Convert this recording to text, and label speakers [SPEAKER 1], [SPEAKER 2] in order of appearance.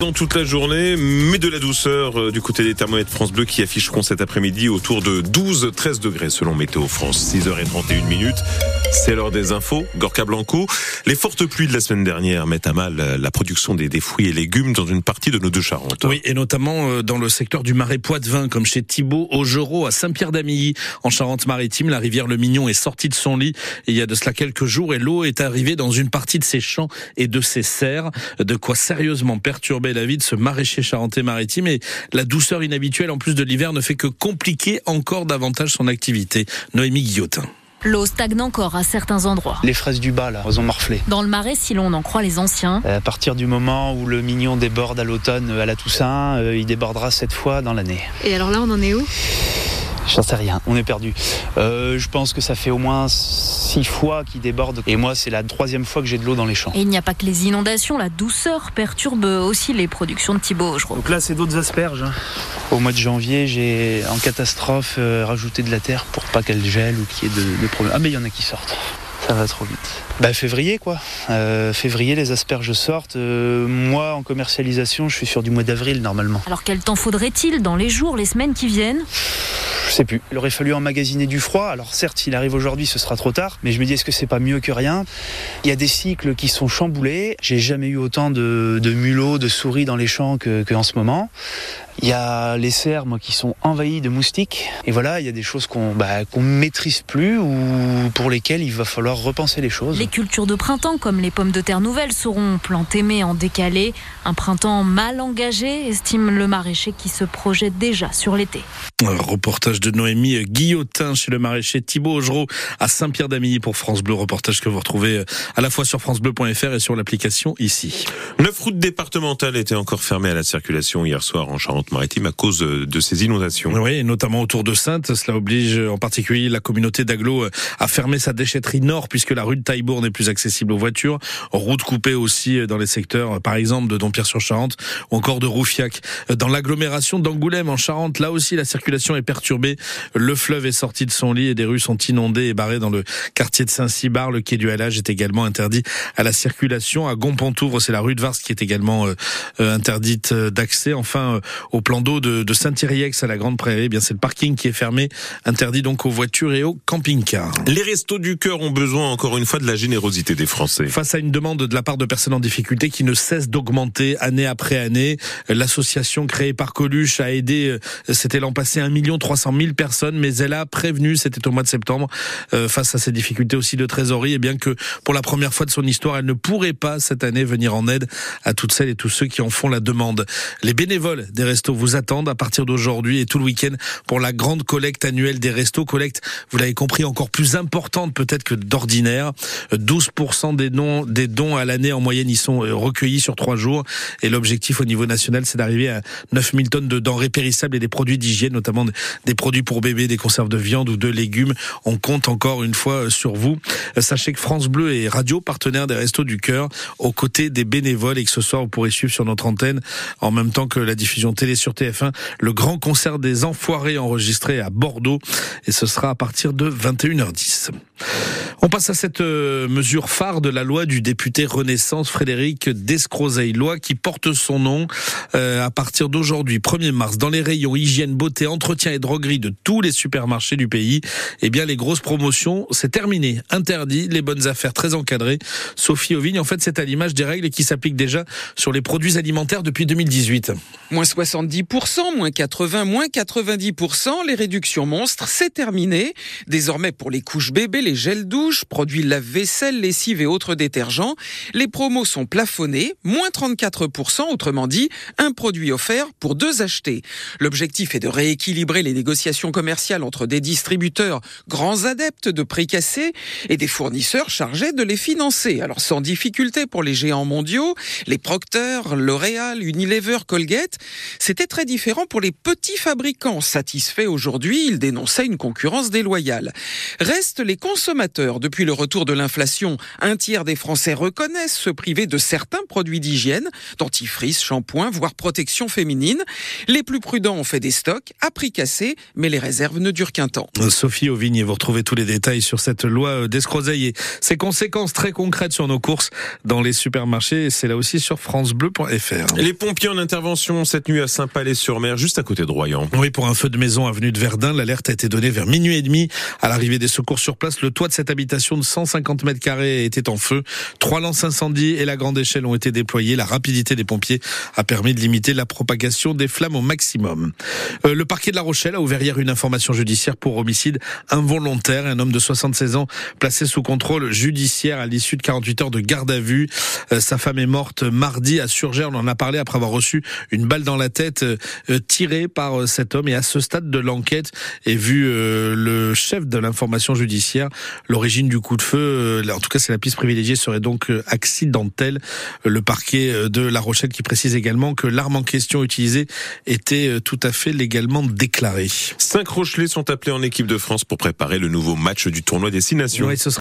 [SPEAKER 1] Dans toute la journée, mais de la douceur euh, du côté des thermomètres France Bleu qui afficheront cet après-midi autour de 12-13 degrés selon Météo France. 6h31 minutes. C'est l'heure des infos. Gorka Blanco. Les fortes pluies de la semaine dernière mettent à mal euh, la production des, fruits et légumes dans une partie de nos deux Charentes.
[SPEAKER 2] Oui, et notamment euh, dans le secteur du marais Poitevin, comme chez Thibault Augereau à Saint-Pierre-d'Amilly. En Charente-Maritime, la rivière Le Mignon est sortie de son lit il y a de cela quelques jours et l'eau est arrivée dans une partie de ses champs et de ses serres. De quoi sérieusement perturber la vie de ce maraîcher charentais-maritime et la douceur inhabituelle en plus de l'hiver ne fait que compliquer encore davantage son activité. Noémie Guillotin.
[SPEAKER 3] L'eau stagne encore à certains endroits.
[SPEAKER 4] Les fraises du bas, là, elles ont morflé.
[SPEAKER 3] Dans le marais, si l'on en croit les anciens.
[SPEAKER 4] À partir du moment où le mignon déborde à l'automne, à la Toussaint, euh, il débordera cette fois dans l'année.
[SPEAKER 3] Et alors là, on en est où?
[SPEAKER 4] J'en sais rien, on est perdu. Euh, je pense que ça fait au moins six fois qu'il déborde. Et moi, c'est la troisième fois que j'ai de l'eau dans les champs.
[SPEAKER 3] Et il n'y a pas que les inondations, la douceur perturbe aussi les productions de Thibaut.
[SPEAKER 4] Donc là, c'est d'autres asperges. Hein. Au mois de janvier, j'ai en catastrophe euh, rajouté de la terre pour pas qu'elle gèle ou qu'il y ait de, de problèmes. Ah, mais il y en a qui sortent. Ça va trop vite. Bah, février, quoi. Euh, février, les asperges sortent. Euh, moi, en commercialisation, je suis sur du mois d'avril normalement.
[SPEAKER 3] Alors quel temps faudrait-il dans les jours, les semaines qui viennent?
[SPEAKER 4] Je sais plus. Il aurait fallu emmagasiner du froid. Alors certes, s'il arrive aujourd'hui, ce sera trop tard. Mais je me dis, est-ce que c'est pas mieux que rien? Il y a des cycles qui sont chamboulés. J'ai jamais eu autant de, mulots, de souris dans les champs que, que en ce moment. Il y a les cerfs qui sont envahis de moustiques. Et voilà, il y a des choses qu'on bah, qu'on maîtrise plus ou pour lesquelles il va falloir repenser les choses.
[SPEAKER 3] Les cultures de printemps, comme les pommes de terre nouvelles, seront plantées mais en décalé. Un printemps mal engagé, estime le maraîcher qui se projette déjà sur l'été.
[SPEAKER 2] Reportage de Noémie Guillotin chez le maraîcher Thibaut Augereau à Saint-Pierre-d'Amilly pour France Bleu. Reportage que vous retrouvez à la fois sur francebleu.fr et sur l'application ici.
[SPEAKER 1] Neuf routes départementales étaient encore fermées à la circulation hier soir en Charente maritime à cause de ces inondations.
[SPEAKER 2] Oui, notamment autour de Sainte. Cela oblige en particulier la communauté d'Aglo à fermer sa déchetterie nord puisque la rue de Taillebourg n'est plus accessible aux voitures. Route coupée aussi dans les secteurs, par exemple, de Dompierre-sur-Charente ou encore de Roufiac. Dans l'agglomération d'Angoulême en Charente, là aussi la circulation est perturbée. Le fleuve est sorti de son lit et des rues sont inondées et barrées dans le quartier de Saint-Cybar. Le quai du Halage est également interdit à la circulation. À Gompontouvre, c'est la rue de Vars qui est également euh, interdite d'accès. Enfin, au plan d'eau de, de Saint-Iriex à la Grande Prairie, eh bien c'est le parking qui est fermé, interdit donc aux voitures et aux camping-cars.
[SPEAKER 1] Les restos du cœur ont besoin encore une fois de la générosité des Français.
[SPEAKER 2] Face à une demande de la part de personnes en difficulté qui ne cesse d'augmenter année après année, l'association créée par Coluche a aidé, euh, c'était l'an passé, 1 300 000 personnes, mais elle a prévenu, c'était au mois de septembre, euh, face à ces difficultés aussi de trésorerie, et eh bien que pour la première fois de son histoire, elle ne pourrait pas cette année venir en aide à toutes celles et tous ceux qui en font la demande. Les bénévoles des restos vous attendent à partir d'aujourd'hui et tout le week-end pour la grande collecte annuelle des restos. Collecte, vous l'avez compris, encore plus importante peut-être que d'ordinaire. 12% des dons, des dons à l'année en moyenne y sont euh, recueillis sur trois jours. Et l'objectif au niveau national, c'est d'arriver à 9000 tonnes de denrées périssables et des produits d'hygiène, notamment des produits pour bébés, des conserves de viande ou de légumes. On compte encore une fois euh, sur vous. Euh, sachez que France Bleu est radio partenaire des Restos du Cœur aux côtés des bénévoles et que ce soir vous pourrez suivre sur notre antenne en même temps que la diffusion télé sur TF1 le grand concert des Enfoirés enregistré à Bordeaux et ce sera à partir de 21h10. On passe à cette euh, mesure phare de la loi du député Renaissance Frédéric Descrozeille, loi qui porte son nom euh, à partir d'aujourd'hui, 1er mars, dans les rayons hygiène, beauté, entretien et droguerie de tous les supermarchés du pays. Eh bien, les grosses promotions, c'est terminé, interdit, les bonnes affaires très encadrées. Sophie Ovigne, en fait, c'est à l'image des règles qui s'appliquent déjà sur les produits alimentaires depuis 2018.
[SPEAKER 5] Moins 70%, moins 80, moins 90%, les réductions monstres, c'est terminé. Désormais, pour les couches bébés, les gels douche, produits lave-vaisselle, lessive et autres détergents, les promos sont plafonnés, moins 34%, autrement dit, un produit offert pour deux achetés. L'objectif est de rééquilibrer les négociations commerciales entre des distributeurs grands adeptes de prix cassés et des fournisseurs chargés de les financer. Alors sans difficulté pour les géants mondiaux, les Procter, L'Oréal, Unilever, Colgate, C'était très différent pour les petits fabricants. Satisfaits aujourd'hui, ils dénonçaient une concurrence déloyale. Restent les consommateurs. Depuis le retour de l'inflation, un tiers des Français reconnaissent se priver de certains produits d'hygiène, dentifrice, shampoing, voire protection féminine. Les plus prudents ont fait des stocks à prix cassé, mais les réserves ne durent qu'un temps.
[SPEAKER 2] Sophie Auvigne, vous retrouvez tous les détails sur cette loi d'escroseille et ses conséquences très concrètes sur nos courses dans les supermarchés. C'est là aussi sur francebleu.fr.
[SPEAKER 1] Les pompiers en intervention cette nuit à Saint-Palais-sur-Mer, juste à côté de Royan.
[SPEAKER 2] Oui, pour un feu de maison avenue de Verdun, l'alerte a été donnée vers minuit et demi. À l'arrivée des secours sur place, le toit de cette habitation de 150 mètres carrés était en feu. Trois lances incendie et la grande échelle ont été déployées. La rapidité des pompiers a permis de limiter la propagation des flammes au maximum. Euh, le parquet de La Rochelle a ouvert hier une information judiciaire pour homicide involontaire. Un homme de 76 ans placé sous contrôle judiciaire à l'issue de 48 heures de garde à vue. Euh, sa femme est morte mardi à Surgère. On en a parlé après avoir reçu une balle dans la tête euh, tirée par cet homme. Et à ce stade de l'enquête, et vu le chef de l'information judiciaire, l'origine du coup de feu, en tout cas c'est la piste privilégiée, serait donc accidentelle. Le parquet de La Rochelle qui précise également que l'arme en question utilisée était tout à fait légalement déclarée.
[SPEAKER 1] Cinq Rochelais sont appelés en équipe de France pour préparer le nouveau match du tournoi des Six Nations.